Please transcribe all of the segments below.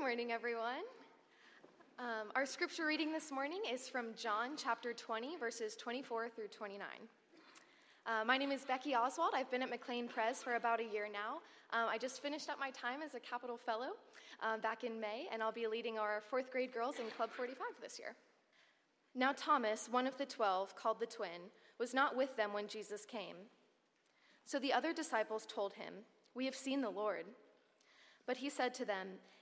morning, everyone. Um, our scripture reading this morning is from John chapter 20, verses 24 through 29. Uh, my name is Becky Oswald. I've been at McLean Pres for about a year now. Um, I just finished up my time as a Capital Fellow um, back in May, and I'll be leading our fourth grade girls in Club 45 this year. Now, Thomas, one of the twelve, called the twin, was not with them when Jesus came. So the other disciples told him, We have seen the Lord. But he said to them,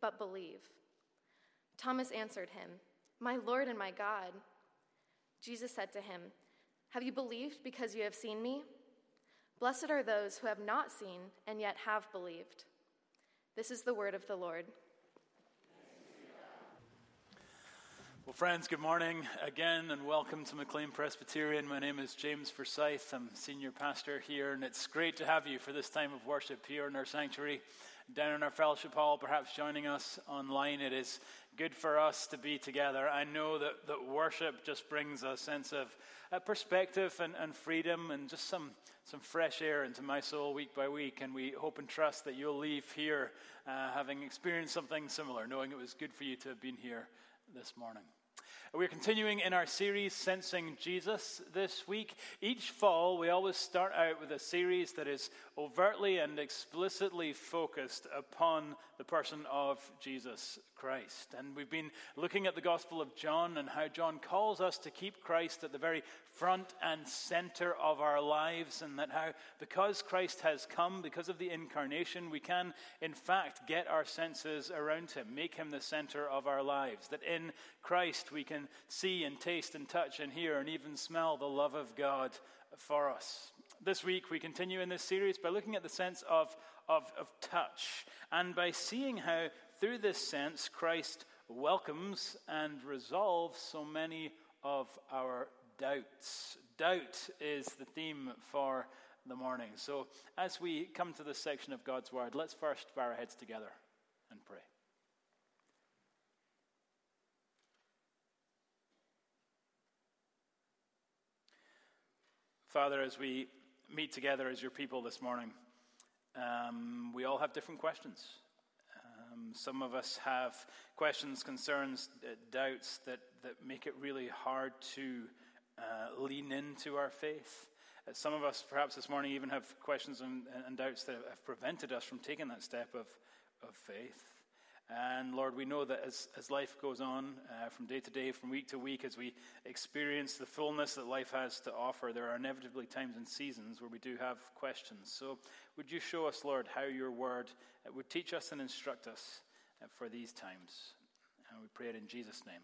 but believe. Thomas answered him, My Lord and my God. Jesus said to him, Have you believed because you have seen me? Blessed are those who have not seen and yet have believed. This is the word of the Lord. Well, friends, good morning again and welcome to McLean Presbyterian. My name is James Forsyth. I'm senior pastor here, and it's great to have you for this time of worship here in our sanctuary, down in our fellowship hall, perhaps joining us online. It is good for us to be together. I know that, that worship just brings a sense of uh, perspective and, and freedom and just some, some fresh air into my soul week by week. And we hope and trust that you'll leave here uh, having experienced something similar, knowing it was good for you to have been here this morning. We're continuing in our series, Sensing Jesus, this week. Each fall, we always start out with a series that is overtly and explicitly focused upon the person of Jesus Christ. And we've been looking at the Gospel of John and how John calls us to keep Christ at the very front and center of our lives, and that how, because Christ has come, because of the incarnation, we can, in fact, get our senses around him, make him the center of our lives. That in Christ we can see and taste and touch and hear and even smell the love of God for us. This week, we continue in this series by looking at the sense of, of, of touch and by seeing how, through this sense, Christ welcomes and resolves so many of our doubts. Doubt is the theme for the morning. So, as we come to this section of God's Word, let's first bow our heads together and pray. Father, as we meet together as your people this morning, um, we all have different questions. Um, some of us have questions, concerns, doubts that, that make it really hard to uh, lean into our faith. Uh, some of us, perhaps this morning, even have questions and, and, doubts that have prevented us from taking that step of, of faith. And Lord, we know that as, as life goes on uh, from day to day, from week to week, as we experience the fullness that life has to offer, there are inevitably times and seasons where we do have questions. So, would you show us, Lord, how your word uh, would teach us and instruct us uh, for these times? And we pray it in Jesus' name.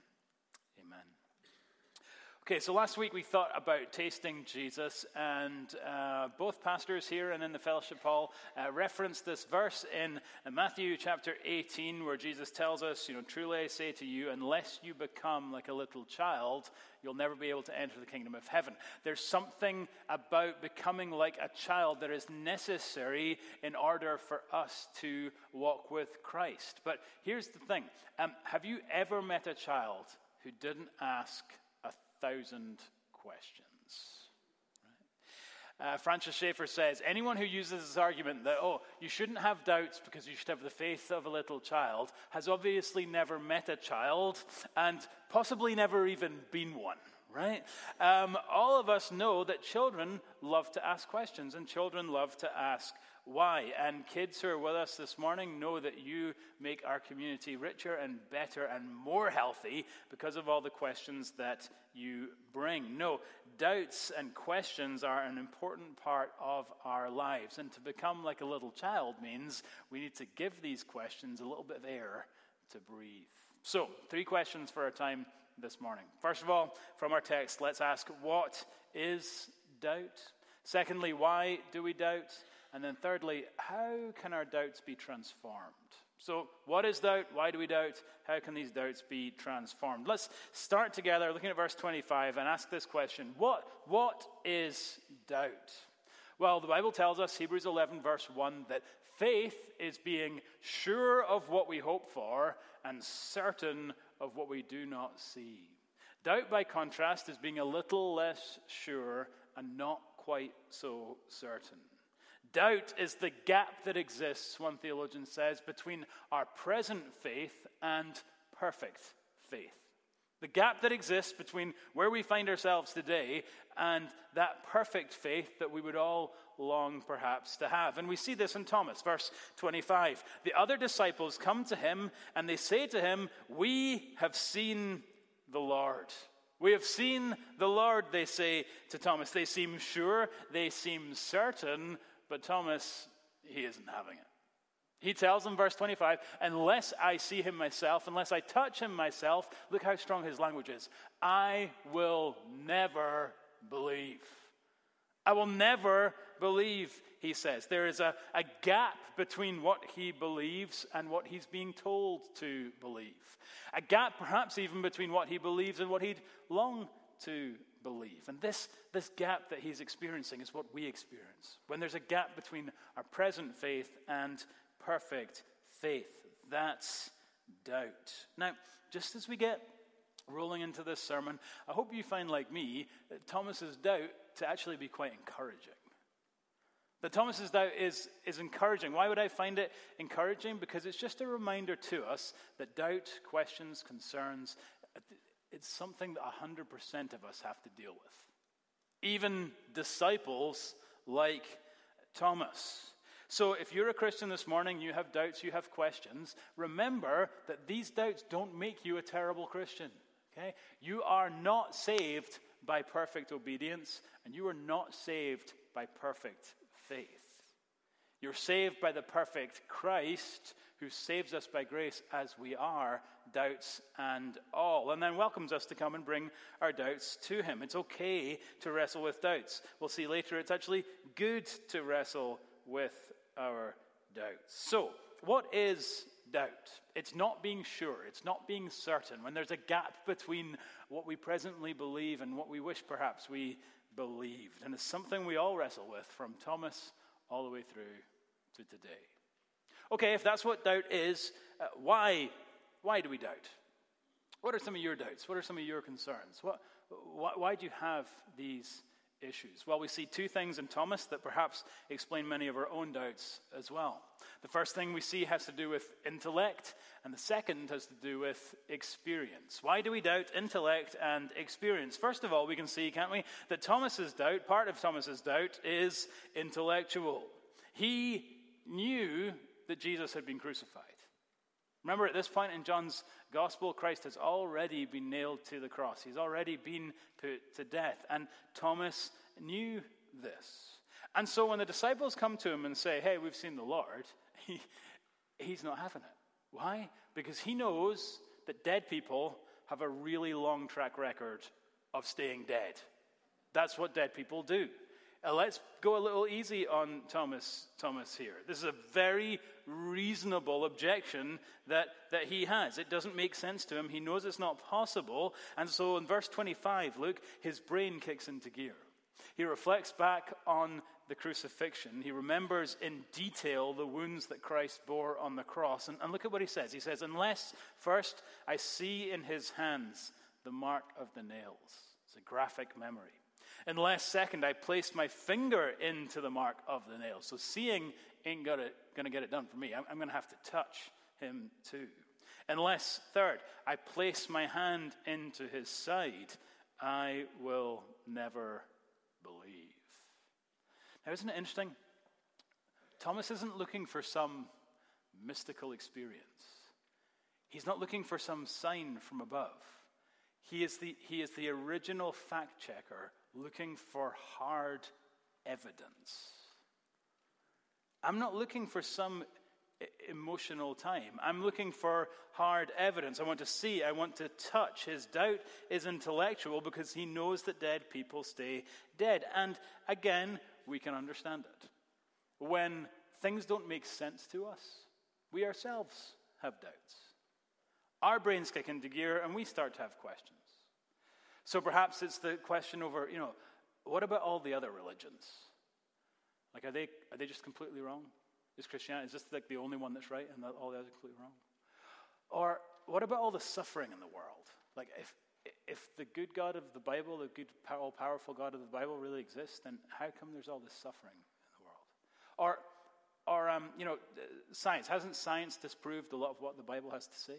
Okay, so last week we thought about tasting Jesus, and uh, both pastors here and in the fellowship hall uh, referenced this verse in Matthew chapter 18, where Jesus tells us, You know, truly I say to you, unless you become like a little child, you'll never be able to enter the kingdom of heaven. There's something about becoming like a child that is necessary in order for us to walk with Christ. But here's the thing um, have you ever met a child who didn't ask, thousand questions. Uh, Francis Schaeffer says anyone who uses this argument that, oh, you shouldn't have doubts because you should have the faith of a little child has obviously never met a child and possibly never even been one, right? Um, all of us know that children love to ask questions and children love to ask why. And kids who are with us this morning know that you make our community richer and better and more healthy because of all the questions that you bring. No, doubts and questions are an important part of our lives. And to become like a little child means we need to give these questions a little bit of air to breathe. So, three questions for our time this morning. First of all, from our text, let's ask what is doubt? Secondly, why do we doubt? And then, thirdly, how can our doubts be transformed? So, what is doubt? Why do we doubt? How can these doubts be transformed? Let's start together looking at verse 25 and ask this question What, what is doubt? Well, the Bible tells us, Hebrews 11, verse 1, that faith is being sure of what we hope for and certain of what we do not see. Doubt, by contrast, is being a little less sure and not quite so certain. Doubt is the gap that exists, one theologian says, between our present faith and perfect faith. The gap that exists between where we find ourselves today and that perfect faith that we would all long perhaps to have. And we see this in Thomas, verse 25. The other disciples come to him and they say to him, We have seen the Lord. We have seen the Lord, they say to Thomas. They seem sure, they seem certain, but Thomas, he isn't having it. He tells them, verse 25, unless I see him myself, unless I touch him myself, look how strong his language is, I will never believe. I will never believe, he says. There is a, a gap between what he believes and what he's being told to believe. A gap, perhaps even between what he believes and what he'd long to believe. And this, this gap that he's experiencing is what we experience. When there's a gap between our present faith and perfect faith, that's doubt. Now, just as we get rolling into this sermon, I hope you find, like me, Thomas's doubt to actually be quite encouraging. That Thomas's doubt is, is encouraging. Why would I find it encouraging? Because it's just a reminder to us that doubt, questions, concerns, it's something that 100% of us have to deal with. Even disciples like Thomas. So, if you're a Christian this morning, you have doubts, you have questions, remember that these doubts don't make you a terrible Christian. Okay? You are not saved by perfect obedience, and you are not saved by perfect faith. You're saved by the perfect Christ who saves us by grace as we are, doubts and all, and then welcomes us to come and bring our doubts to Him. It's okay to wrestle with doubts. We'll see later it's actually good to wrestle with our doubts. So, what is doubt? It's not being sure, it's not being certain. When there's a gap between what we presently believe and what we wish perhaps we believed. And it's something we all wrestle with from Thomas all the way through to today. Okay, if that's what doubt is, uh, why, why do we doubt? What are some of your doubts? What are some of your concerns? What, why, why do you have these issues? Well, we see two things in Thomas that perhaps explain many of our own doubts as well. The first thing we see has to do with intellect, and the second has to do with experience. Why do we doubt intellect and experience? First of all, we can see, can't we, that Thomas's doubt, part of Thomas's doubt, is intellectual. He knew that Jesus had been crucified. Remember, at this point in John's gospel, Christ has already been nailed to the cross. He's already been put to death. And Thomas knew this. And so when the disciples come to him and say, Hey, we've seen the Lord, he, he's not having it. Why? Because he knows that dead people have a really long track record of staying dead. That's what dead people do. Uh, let's go a little easy on Thomas, Thomas here. This is a very reasonable objection that, that he has. It doesn't make sense to him. He knows it's not possible. And so in verse 25, look, his brain kicks into gear. He reflects back on the crucifixion. He remembers in detail the wounds that Christ bore on the cross. And, and look at what he says. He says, Unless first I see in his hands the mark of the nails. It's a graphic memory. Last second, I placed my finger into the mark of the nail. So seeing ain't going to get it done for me. I'm, I'm to have to touch him too. Unless, third, I place my hand into his side, I will never believe. Now, isn't it interesting? Thomas isn't looking for some mystical experience. He's not looking for some sign from above. He is the, he is the original fact checker looking for hard evidence. I'm not looking for some emotional time. I'm looking for hard evidence. I want to see, I want to touch. His doubt is intellectual because he knows that dead people stay dead. And again, we can understand it. When things don't make sense to us, we ourselves have doubts. Our brains kick into gear and we start to have questions. So perhaps it's the question over, you know, what about all the other religions? Like, are they, are they just completely wrong? Is Christianity, is this like the only one that's right and all the others are completely wrong? Or what about all the suffering in the world? Like, if, if the good God of the Bible, the good, all powerful God of the Bible really exists, then how come there's all this suffering in the world? Or, or um, you know, science. Hasn't science disproved a lot of what the Bible has to say?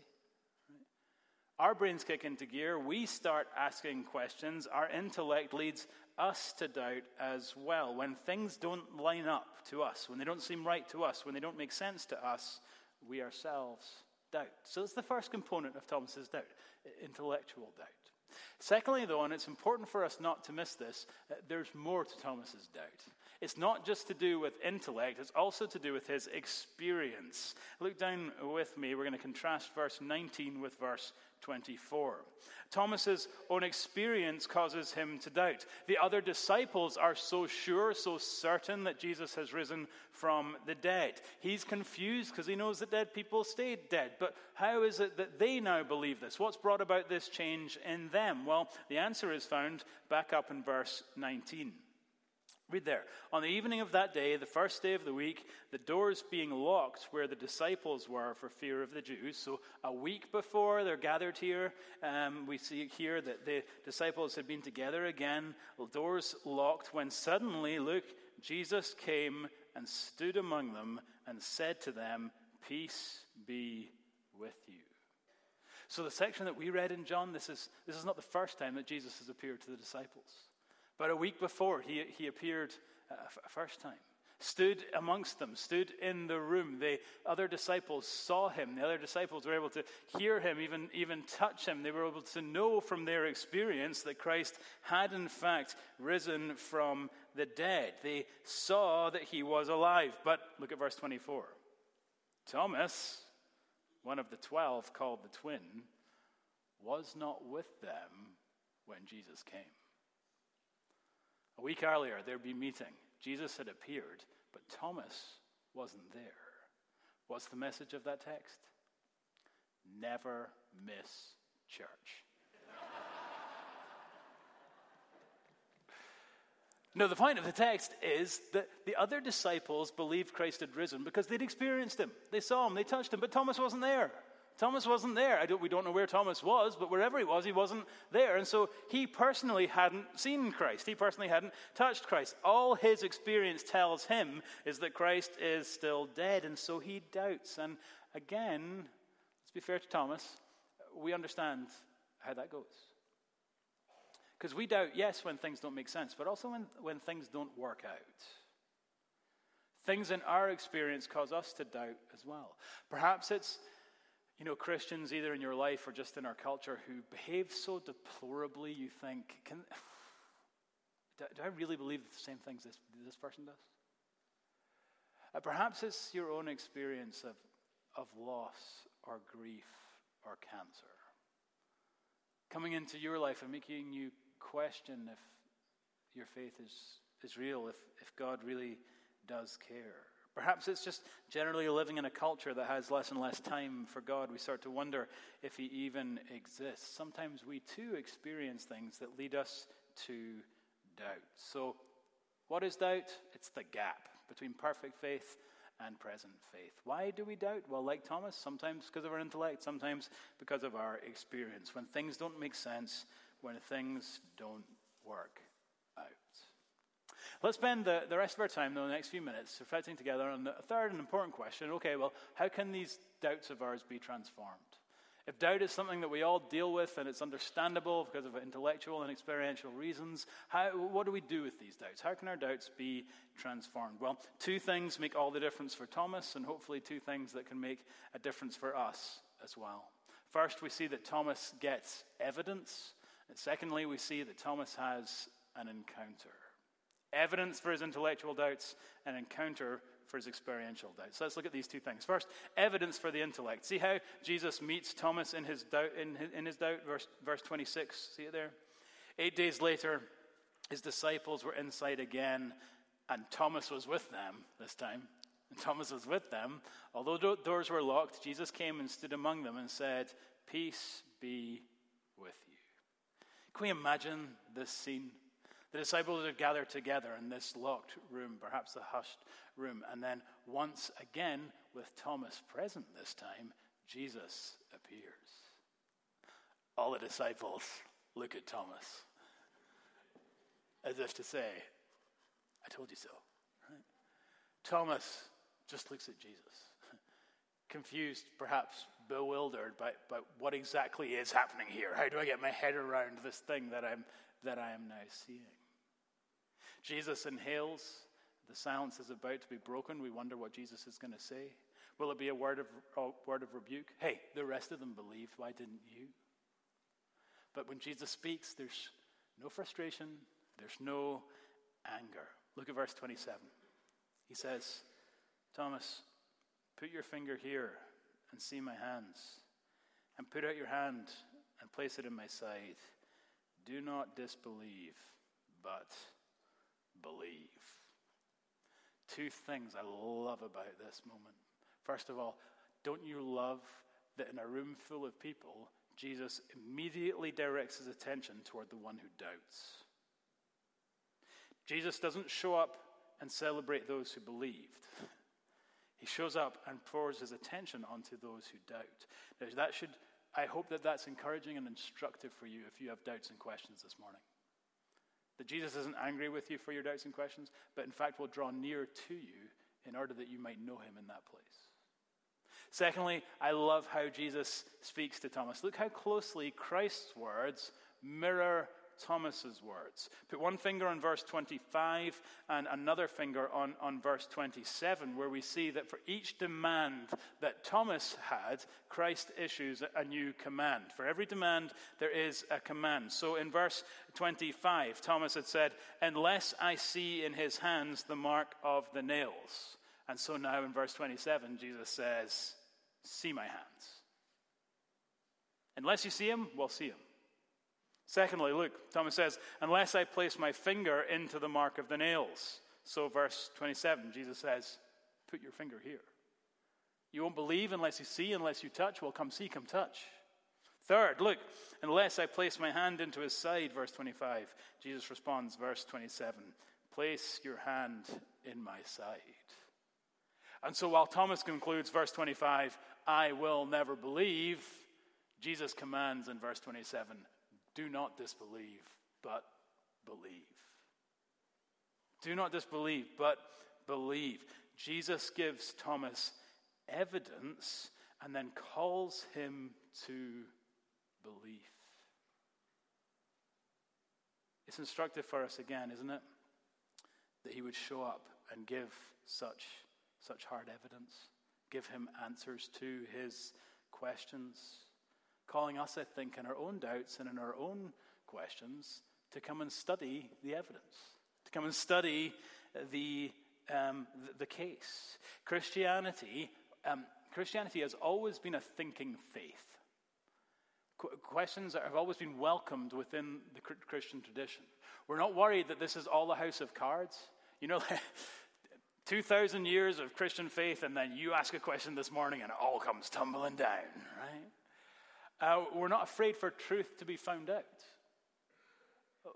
Our brains kick into gear. We start asking questions. Our intellect leads us to doubt as well. When things don't line up to us, when they don't seem right to us, when they don't make sense to us, we ourselves doubt. So that's the first component of Thomas's doubt intellectual doubt. Secondly, though, and it's important for us not to miss this, uh, there's more to Thomas's doubt. It's not just to do with intellect, it's also to do with his experience. Look down with me. We're going to contrast verse 19 with verse 24. Thomas's own experience causes him to doubt. The other disciples are so sure, so certain that Jesus has risen from the dead. He's confused because he knows that dead people stayed dead. But how is it that they now believe this? What's brought about this change in them? Well, the answer is found back up in verse 19. Read there. On the evening of that day, the first day of the week, the doors being locked where the disciples were for fear of the Jews. So, a week before they're gathered here, um, we see here that the disciples had been together again, doors locked, when suddenly, look, Jesus came and stood among them and said to them, Peace be with you. So, the section that we read in John, this is, this is not the first time that Jesus has appeared to the disciples. But a week before, he, he appeared uh, a first time, stood amongst them, stood in the room. The other disciples saw him. The other disciples were able to hear him, even, even touch him. They were able to know from their experience that Christ had, in fact, risen from the dead. They saw that he was alive. But look at verse 24. Thomas, one of the twelve called the twin, was not with them when Jesus came. A week earlier, there'd be meeting. Jesus had appeared, but Thomas wasn't there. What's the message of that text? Never miss church. no, the point of the text is that the other disciples believed Christ had risen because they'd experienced him. They saw him, they touched him, but Thomas wasn't there. Thomas wasn't there. Don't, we don't know where Thomas was, but wherever he was, he wasn't there. And so he personally hadn't seen Christ. He personally hadn't touched Christ. All his experience tells him is that Christ is still dead. And so he doubts. And again, let's be fair to Thomas, we understand how that goes. Because we doubt, yes, when things don't make sense, but also when, when things don't work out. Things in our experience cause us to doubt as well. Perhaps it's you know, Christians, either in your life or just in our culture, who behave so deplorably, you think, can, do, do I really believe the same things this, this person does? Uh, perhaps it's your own experience of, of loss or grief or cancer coming into your life and making you question if your faith is, is real, if, if God really does care. Perhaps it's just generally living in a culture that has less and less time for God. We start to wonder if He even exists. Sometimes we too experience things that lead us to doubt. So, what is doubt? It's the gap between perfect faith and present faith. Why do we doubt? Well, like Thomas, sometimes because of our intellect, sometimes because of our experience. When things don't make sense, when things don't work. Let's spend the, the rest of our time, though, the next few minutes, reflecting together on the third and important question okay, well, how can these doubts of ours be transformed? If doubt is something that we all deal with and it's understandable because of intellectual and experiential reasons, how, what do we do with these doubts? How can our doubts be transformed? Well, two things make all the difference for Thomas, and hopefully, two things that can make a difference for us as well. First, we see that Thomas gets evidence, and secondly, we see that Thomas has an encounter evidence for his intellectual doubts, and encounter for his experiential doubts. So let's look at these two things. First, evidence for the intellect. See how Jesus meets Thomas in his doubt, in his, in his doubt verse, verse 26. See it there? Eight days later, his disciples were inside again, and Thomas was with them this time. And Thomas was with them. Although the doors were locked, Jesus came and stood among them and said, Peace be with you. Can we imagine this scene? The disciples are gathered together in this locked room, perhaps a hushed room, and then once again, with Thomas present this time, Jesus appears. All the disciples look at Thomas as if to say, I told you so. Right? Thomas just looks at Jesus, confused, perhaps bewildered by, by what exactly is happening here. How do I get my head around this thing that, I'm, that I am now seeing? Jesus inhales. The silence is about to be broken. We wonder what Jesus is going to say. Will it be a word of, a word of rebuke? Hey, the rest of them believed. Why didn't you? But when Jesus speaks, there's no frustration, there's no anger. Look at verse 27. He says, Thomas, put your finger here and see my hands, and put out your hand and place it in my side. Do not disbelieve, but believe. Two things I love about this moment. First of all, don't you love that in a room full of people, Jesus immediately directs his attention toward the one who doubts? Jesus doesn't show up and celebrate those who believed. He shows up and pours his attention onto those who doubt. Now, that should, I hope that that's encouraging and instructive for you if you have doubts and questions this morning. That Jesus isn't angry with you for your doubts and questions, but in fact will draw near to you in order that you might know him in that place. Secondly, I love how Jesus speaks to Thomas. Look how closely Christ's words mirror Thomas's words. Put one finger on verse 25 and another finger on, on verse 27, where we see that for each demand that Thomas had, Christ issues a new command. For every demand, there is a command. So in verse 25, Thomas had said, Unless I see in his hands the mark of the nails. And so now in verse 27, Jesus says, See my hands. Unless you see him, we'll see him. Secondly, look, Thomas says, unless I place my finger into the mark of the nails. So, verse 27, Jesus says, put your finger here. You won't believe unless you see, unless you touch. Well, come see, come touch. Third, look, unless I place my hand into his side, verse 25, Jesus responds, verse 27, place your hand in my side. And so while Thomas concludes, verse 25, I will never believe, Jesus commands in verse 27, do not disbelieve, but believe. Do not disbelieve, but believe. Jesus gives Thomas evidence and then calls him to belief. It's instructive for us again, isn't it? That he would show up and give such, such hard evidence, give him answers to his questions calling us, I think, in our own doubts and in our own questions to come and study the evidence, to come and study the, um, the, case. Christianity, um, Christianity has always been a thinking faith. Qu- questions have always been welcomed within the Christian tradition. We're not worried that this is all a house of cards. You know, 2,000 years of Christian faith, and then you ask a question this morning and it all comes tumbling down, right? Uh, we're not afraid for truth to be found out.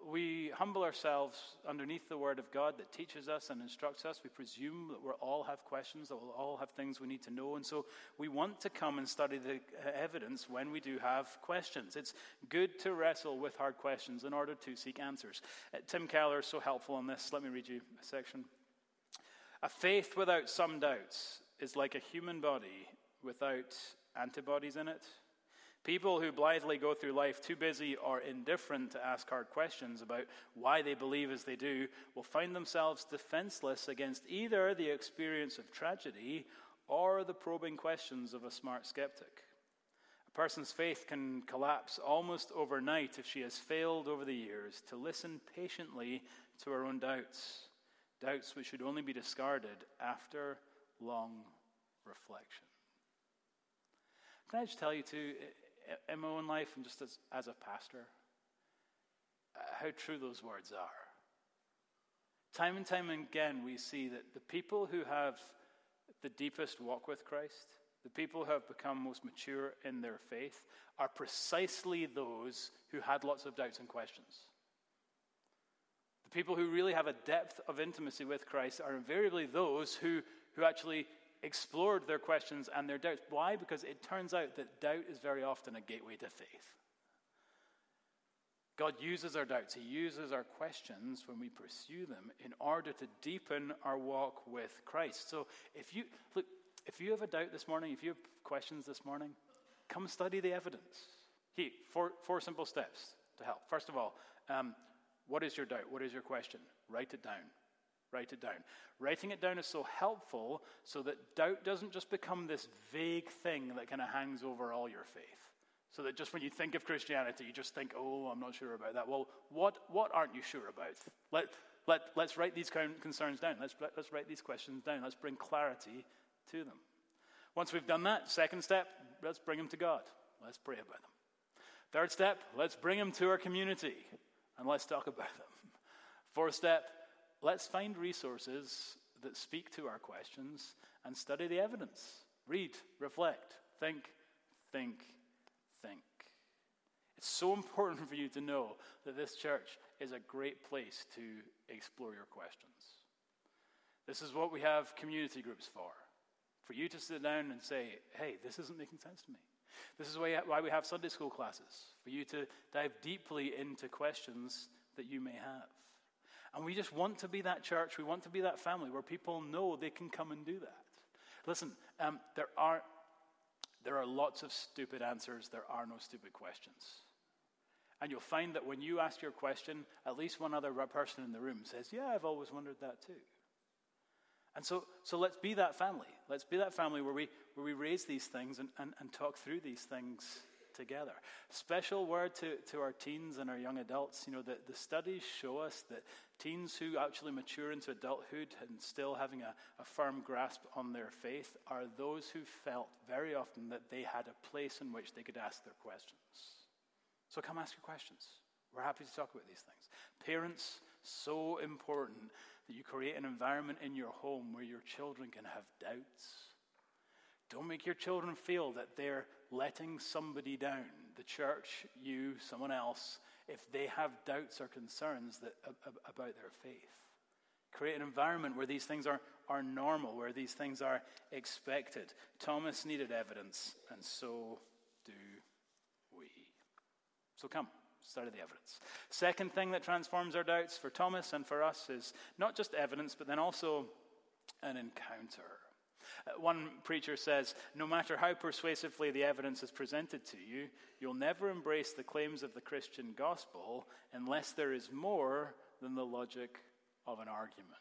We humble ourselves underneath the Word of God that teaches us and instructs us. We presume that we all have questions, that we'll all have things we need to know. And so we want to come and study the evidence when we do have questions. It's good to wrestle with hard questions in order to seek answers. Uh, Tim Keller is so helpful on this. Let me read you a section. A faith without some doubts is like a human body without antibodies in it People who blithely go through life too busy or indifferent to ask hard questions about why they believe as they do will find themselves defenseless against either the experience of tragedy or the probing questions of a smart skeptic. A person's faith can collapse almost overnight if she has failed over the years to listen patiently to her own doubts, doubts which should only be discarded after long reflection. Can I just tell you, too, in my own life and just as, as a pastor, uh, how true those words are. Time and time again, we see that the people who have the deepest walk with Christ, the people who have become most mature in their faith, are precisely those who had lots of doubts and questions. The people who really have a depth of intimacy with Christ are invariably those who, who actually explored their questions and their doubts. Why? Because it turns out that doubt is very often a gateway to faith. God uses our doubts, He uses our questions when we pursue them in order to deepen our walk with Christ. So if you look, if you have a doubt this morning, if you have questions this morning, come study the evidence. Here, four, four simple steps to help. First of all, um, what is your doubt? What is your question? Write it down. Write it down. Writing it down is so helpful so that doubt doesn't just become this vague thing that kind of hangs over all your faith. So that just when you think of Christianity, you just think, oh, I'm not sure about that. Well, what, what aren't you sure about? Let, let, let's write these concerns down. Let's, let, let's write these questions down. Let's bring clarity to them. Once we've done that, second step, let's bring them to God. Let's pray about them. Third step, let's bring them to our community and let's talk about them. Fourth step, let's find resources that speak to our questions and study the evidence. Read, reflect, think, think, think. It's so important for you to know that this church is a great place to explore your questions. This is what we have community groups for. For you to sit down and say, hey, this isn't making sense to me. This is why we have Sunday school classes, for you to dive deeply into questions that you may have. And we just want to be that church, we want to be that family where people know they can come and do that. Listen, um, there are there are lots of stupid answers, there are no stupid questions. And you'll find that when you ask your question, at least one other person in the room says, Yeah, I've always wondered that too. And so, so let's be that family. Let's be that family where we, where we raise these things and, and, and talk through these things together. Special word to, to our teens and our young adults. You know, the, the studies show us that teens who actually mature into adulthood and still having a, a firm grasp on their faith are those who felt very often that they had a place in which they could ask their questions. So come ask your questions. We're happy to talk about these things. Parents, so important that you create an environment in your home where your children can have doubts don't make your children feel that they're letting somebody down, the church, you, someone else, if they have doubts or concerns that, about their faith. Create an environment where these things are, are normal, where these things are expected. Thomas needed evidence, and so do we. So come, study the evidence. Second thing that transforms our doubts for Thomas and for us is not just evidence, but then also an encounter. Uh, one preacher says, No matter how persuasively the evidence is presented to you, you'll never embrace the claims of the Christian gospel unless there is more than the logic of an argument.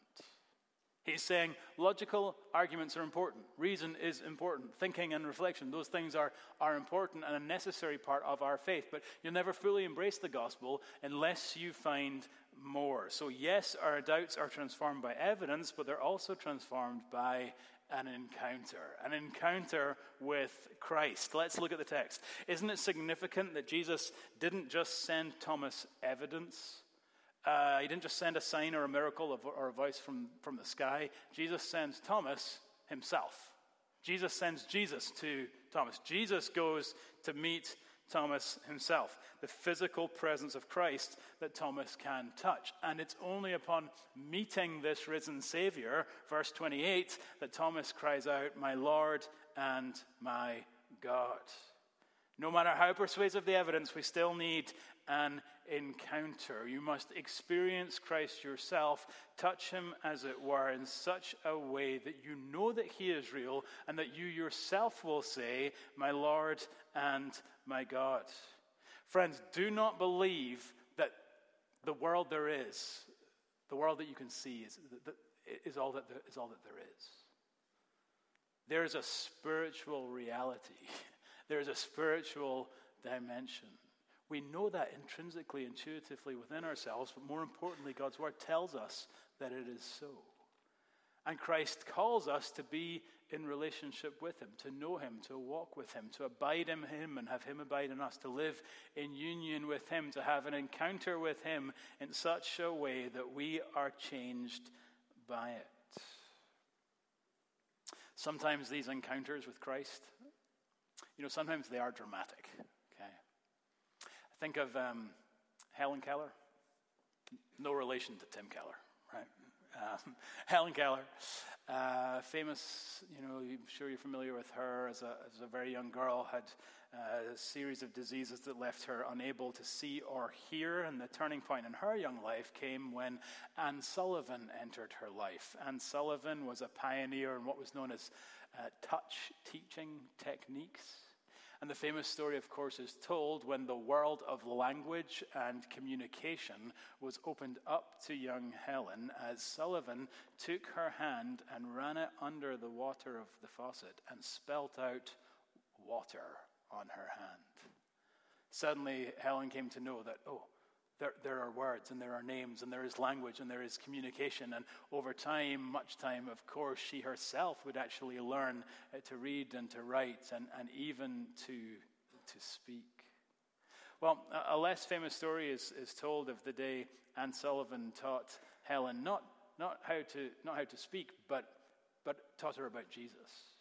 He's saying logical arguments are important. Reason is important. Thinking and reflection, those things are, are important and a necessary part of our faith. But you'll never fully embrace the gospel unless you find more. So, yes, our doubts are transformed by evidence, but they're also transformed by an encounter, an encounter with Christ. Let's look at the text. Isn't it significant that Jesus didn't just send Thomas evidence? Uh, he didn't just send a sign or a miracle or a voice from, from the sky. Jesus sends Thomas himself. Jesus sends Jesus to Thomas. Jesus goes to meet Thomas himself, the physical presence of Christ that Thomas can touch. And it's only upon meeting this risen Savior, verse 28, that Thomas cries out, My Lord and my God. No matter how persuasive the evidence, we still need an encounter. You must experience Christ yourself, touch him, as it were, in such a way that you know that he is real and that you yourself will say, My Lord and my God. Friends, do not believe that the world there is, the world that you can see, is, is, all, that there, is all that there is. There is a spiritual reality, there is a spiritual dimension. We know that intrinsically, intuitively within ourselves, but more importantly, God's Word tells us that it is so. And Christ calls us to be in relationship with Him, to know Him, to walk with Him, to abide in Him and have Him abide in us, to live in union with Him, to have an encounter with Him in such a way that we are changed by it. Sometimes these encounters with Christ, you know, sometimes they are dramatic. Okay. I think of um, Helen Keller. No relation to Tim Keller, right? Um, Helen Keller, uh, famous, you know, I'm sure you're familiar with her as a, as a very young girl, had uh, a series of diseases that left her unable to see or hear. And the turning point in her young life came when Anne Sullivan entered her life. Anne Sullivan was a pioneer in what was known as uh, touch teaching techniques. And the famous story, of course, is told when the world of language and communication was opened up to young Helen as Sullivan took her hand and ran it under the water of the faucet and spelt out water on her hand. Suddenly, Helen came to know that, oh, there, there are words and there are names and there is language and there is communication. And over time, much time, of course, she herself would actually learn uh, to read and to write and, and even to, to speak. Well, a, a less famous story is, is told of the day Anne Sullivan taught Helen not, not, how, to, not how to speak, but, but taught her about Jesus.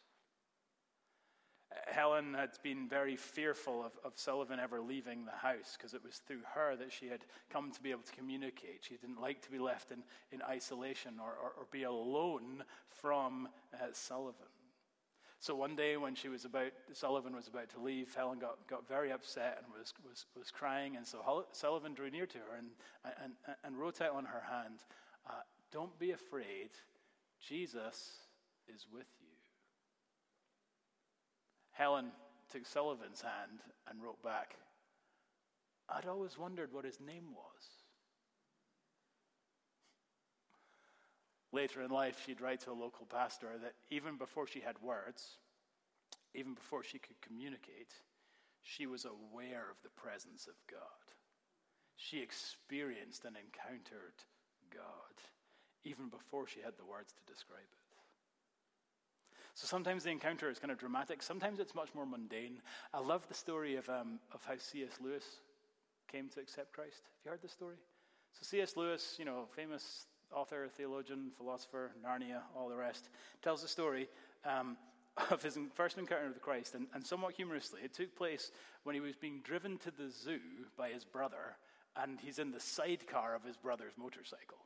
Helen had been very fearful of, of Sullivan ever leaving the house because it was through her that she had come to be able to communicate. She didn't like to be left in, in isolation or, or, or be alone from uh, Sullivan. So one day when she was about, Sullivan was about to leave, Helen got, got very upset and was, was, was crying. And so Sullivan drew near to her and, and, and wrote out on her hand, uh, Don't be afraid, Jesus is with you. Helen took Sullivan's hand and wrote back, I'd always wondered what his name was. Later in life, she'd write to a local pastor that even before she had words, even before she could communicate, she was aware of the presence of God. She experienced and encountered God even before she had the words to describe it. So sometimes the encounter is kind of dramatic, sometimes it's much more mundane. I love the story of, um, of how C.S. Lewis came to accept Christ. Have you heard the story? So C.S. Lewis, you know, famous author, theologian, philosopher, Narnia, all the rest, tells the story um, of his first encounter with Christ, and, and somewhat humorously, it took place when he was being driven to the zoo by his brother, and he's in the sidecar of his brother's motorcycle,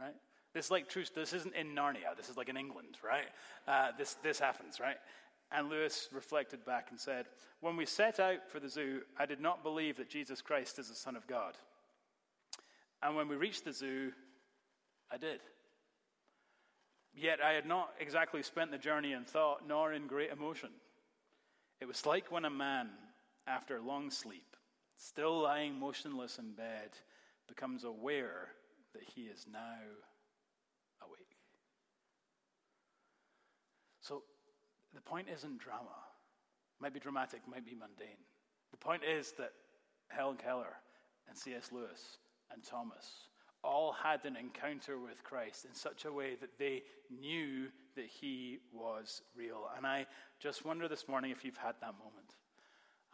right? This is like true. This isn't in Narnia. This is like in England, right? Uh, this this happens, right? And Lewis reflected back and said, "When we set out for the zoo, I did not believe that Jesus Christ is the Son of God. And when we reached the zoo, I did. Yet I had not exactly spent the journey in thought, nor in great emotion. It was like when a man, after long sleep, still lying motionless in bed, becomes aware that he is now awake. So the point isn't drama. It Might be dramatic, might be mundane. The point is that Helen Keller and C.S. Lewis and Thomas all had an encounter with Christ in such a way that they knew that he was real. And I just wonder this morning if you've had that moment.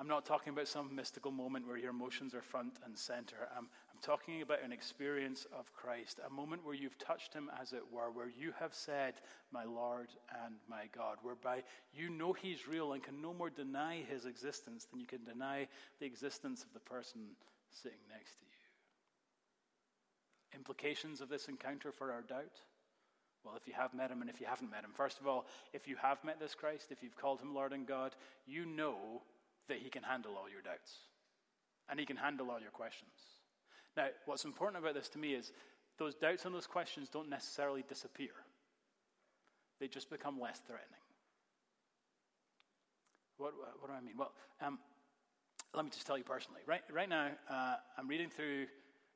I'm not talking about some mystical moment where your emotions are front and center. I'm, I'm talking about an experience of Christ, a moment where you've touched him, as it were, where you have said, My Lord and my God, whereby you know he's real and can no more deny his existence than you can deny the existence of the person sitting next to you. Implications of this encounter for our doubt? Well, if you have met him and if you haven't met him, first of all, if you have met this Christ, if you've called him Lord and God, you know that He can handle all your doubts and He can handle all your questions. Now, what's important about this to me is those doubts and those questions don't necessarily disappear, they just become less threatening. What, what do I mean? Well, um, let me just tell you personally. Right, right now, uh, I'm reading through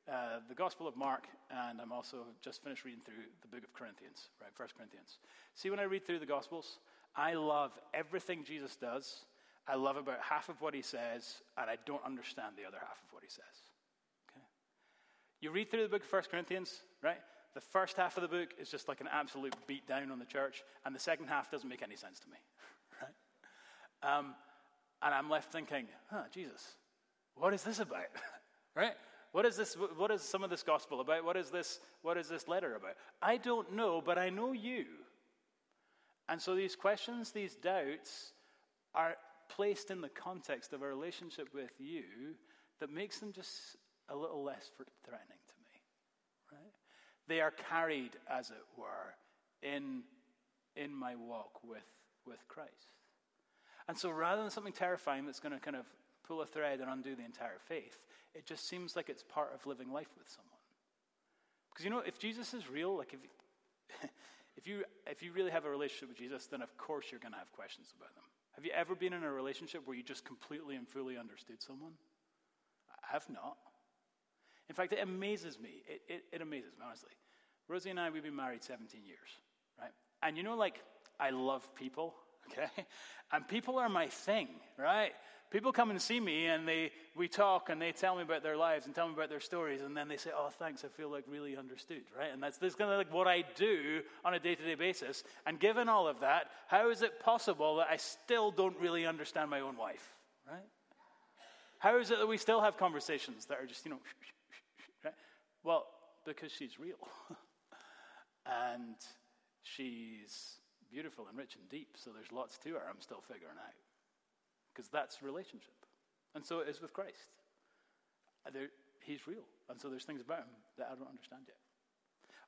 uh, the Gospel of Mark, and I'm also just finished reading through the book of Corinthians, right, First Corinthians. See, when I read through the Gospels, I love everything Jesus does I love about half of what he says, and I don't understand the other half of what he says. You read through the book of 1 Corinthians, right? The first half of the book is just like an absolute beat down on the church, and the second half doesn't make any sense to me, right? Um, and I'm left thinking, huh, Jesus, what is this about? right? What is this? What is some of this gospel about? What is this? What is this letter about? I don't know, but I know you. And so these questions, these doubts, are placed in the context of a relationship with you that makes them just a little less threatening to me. Right? They are carried, as it were, in, in my walk with, with Christ. And so rather than something terrifying that's going to kind of pull a thread and undo the entire faith, it just seems like it's part of living life with someone. Because you know, if Jesus is real, like if, if, you, if you really have a relationship with Jesus, then of course you're going to have questions about them. Have you ever been in a relationship where you just completely and fully understood someone? I have not. In fact, it amazes me. It, it, it amazes me, honestly. Rosie and I, we've been married 17 years, right? And you know, like, I love people, okay? And people are my thing, right? People come and see me and they, we talk and they tell me about their lives and tell me about their stories and then they say, oh, thanks, I feel like really understood, right? And that's, that's kind of like what I do on a day to day basis. And given all of that, how is it possible that I still don't really understand my own wife, right? How is it that we still have conversations that are just, you know? Well, because she's real. and she's beautiful and rich and deep, so there's lots to her I'm still figuring out because that's relationship. And so it is with Christ. There, he's real. And so there's things about him that I don't understand yet.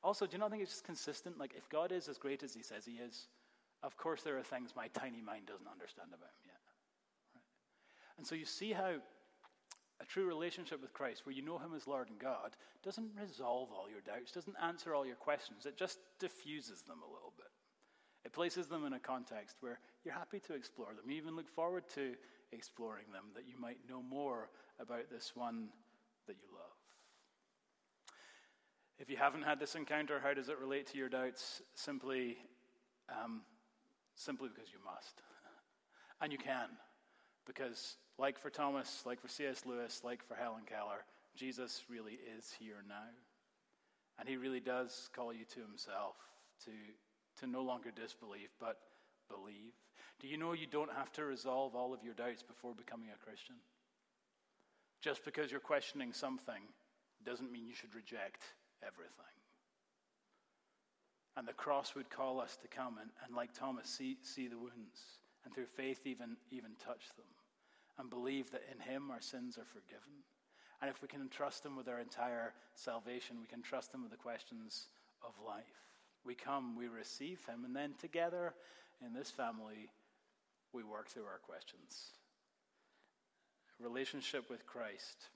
Also, do you not think it's just consistent? Like, if God is as great as he says he is, of course there are things my tiny mind doesn't understand about him yet. Right? And so you see how a true relationship with Christ, where you know him as Lord and God, doesn't resolve all your doubts, doesn't answer all your questions. It just diffuses them a little bit. It places them in a context where you're happy to explore them. You even look forward to exploring them, that you might know more about this one that you love. If you haven't had this encounter, how does it relate to your doubts? Simply, um, simply because you must. and you can. Because, like for Thomas, like for C.S. Lewis, like for Helen Keller, Jesus really is here now. And he really does call you to himself, to to no longer disbelieve, but believe? Do you know you don't have to resolve all of your doubts before becoming a Christian? Just because you're questioning something doesn't mean you should reject everything. And the cross would call us to come and, and like Thomas, see, see the wounds and through faith even, even touch them and believe that in him our sins are forgiven. And if we can trust him with our entire salvation, we can trust him with the questions of life. We come, we receive Him, and then together in this family, we work through our questions. Relationship with Christ,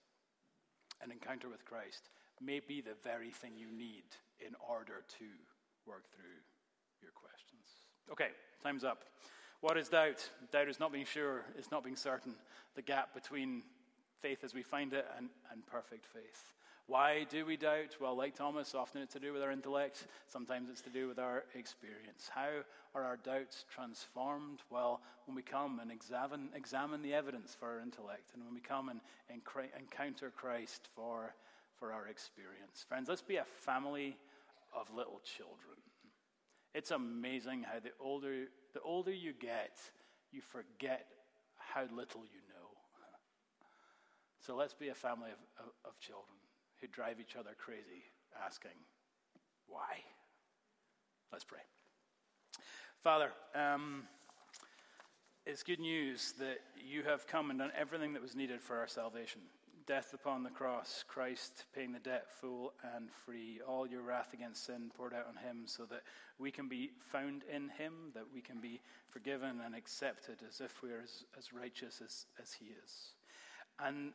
an encounter with Christ, may be the very thing you need in order to work through your questions. Okay, time's up. What is doubt? Doubt is not being sure, it's not being certain. The gap between faith as we find it and, and perfect faith. Why do we doubt? Well, like Thomas, often it's to do with our intellect, sometimes it's to do with our experience. How are our doubts transformed? Well, when we come and examine, examine the evidence for our intellect, and when we come and, encounter Christ for, for our experience. Friends, let's be a family of little children. It's amazing how the older, the older you get, you forget how little you know. So let's be a family of, of, of children who drive each other crazy, asking, why? Let's pray. Father, um, it's good news that you have come and done everything that was needed for our salvation. Death upon the cross, Christ paying the debt full and free, all your wrath against sin poured out on him so that we can be found in him, that we can be forgiven and accepted as if we are as, as righteous as, as he is. And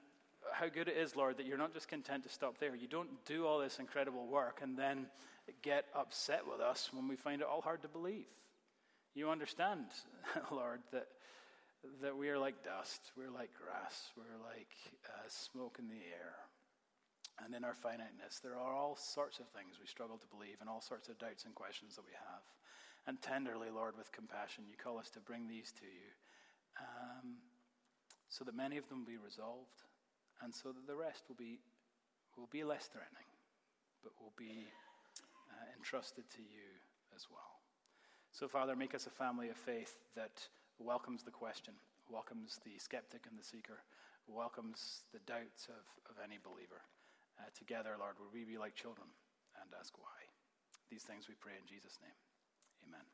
how good it is, Lord, that you're not just content to stop there. You don't do all this incredible work and then get upset with us when we find it all hard to believe. You understand, Lord, that, that we are like dust, we're like grass, we're like uh, smoke in the air. And in our finiteness, there are all sorts of things we struggle to believe and all sorts of doubts and questions that we have. And tenderly, Lord, with compassion, you call us to bring these to you um, so that many of them will be resolved and so that the rest will be, will be less threatening, but will be uh, entrusted to you as well. So, Father, make us a family of faith that welcomes the question, welcomes the skeptic and the seeker, welcomes the doubts of, of any believer. Uh, together, Lord, would we be like children and ask why? These things we pray in Jesus' name. Amen.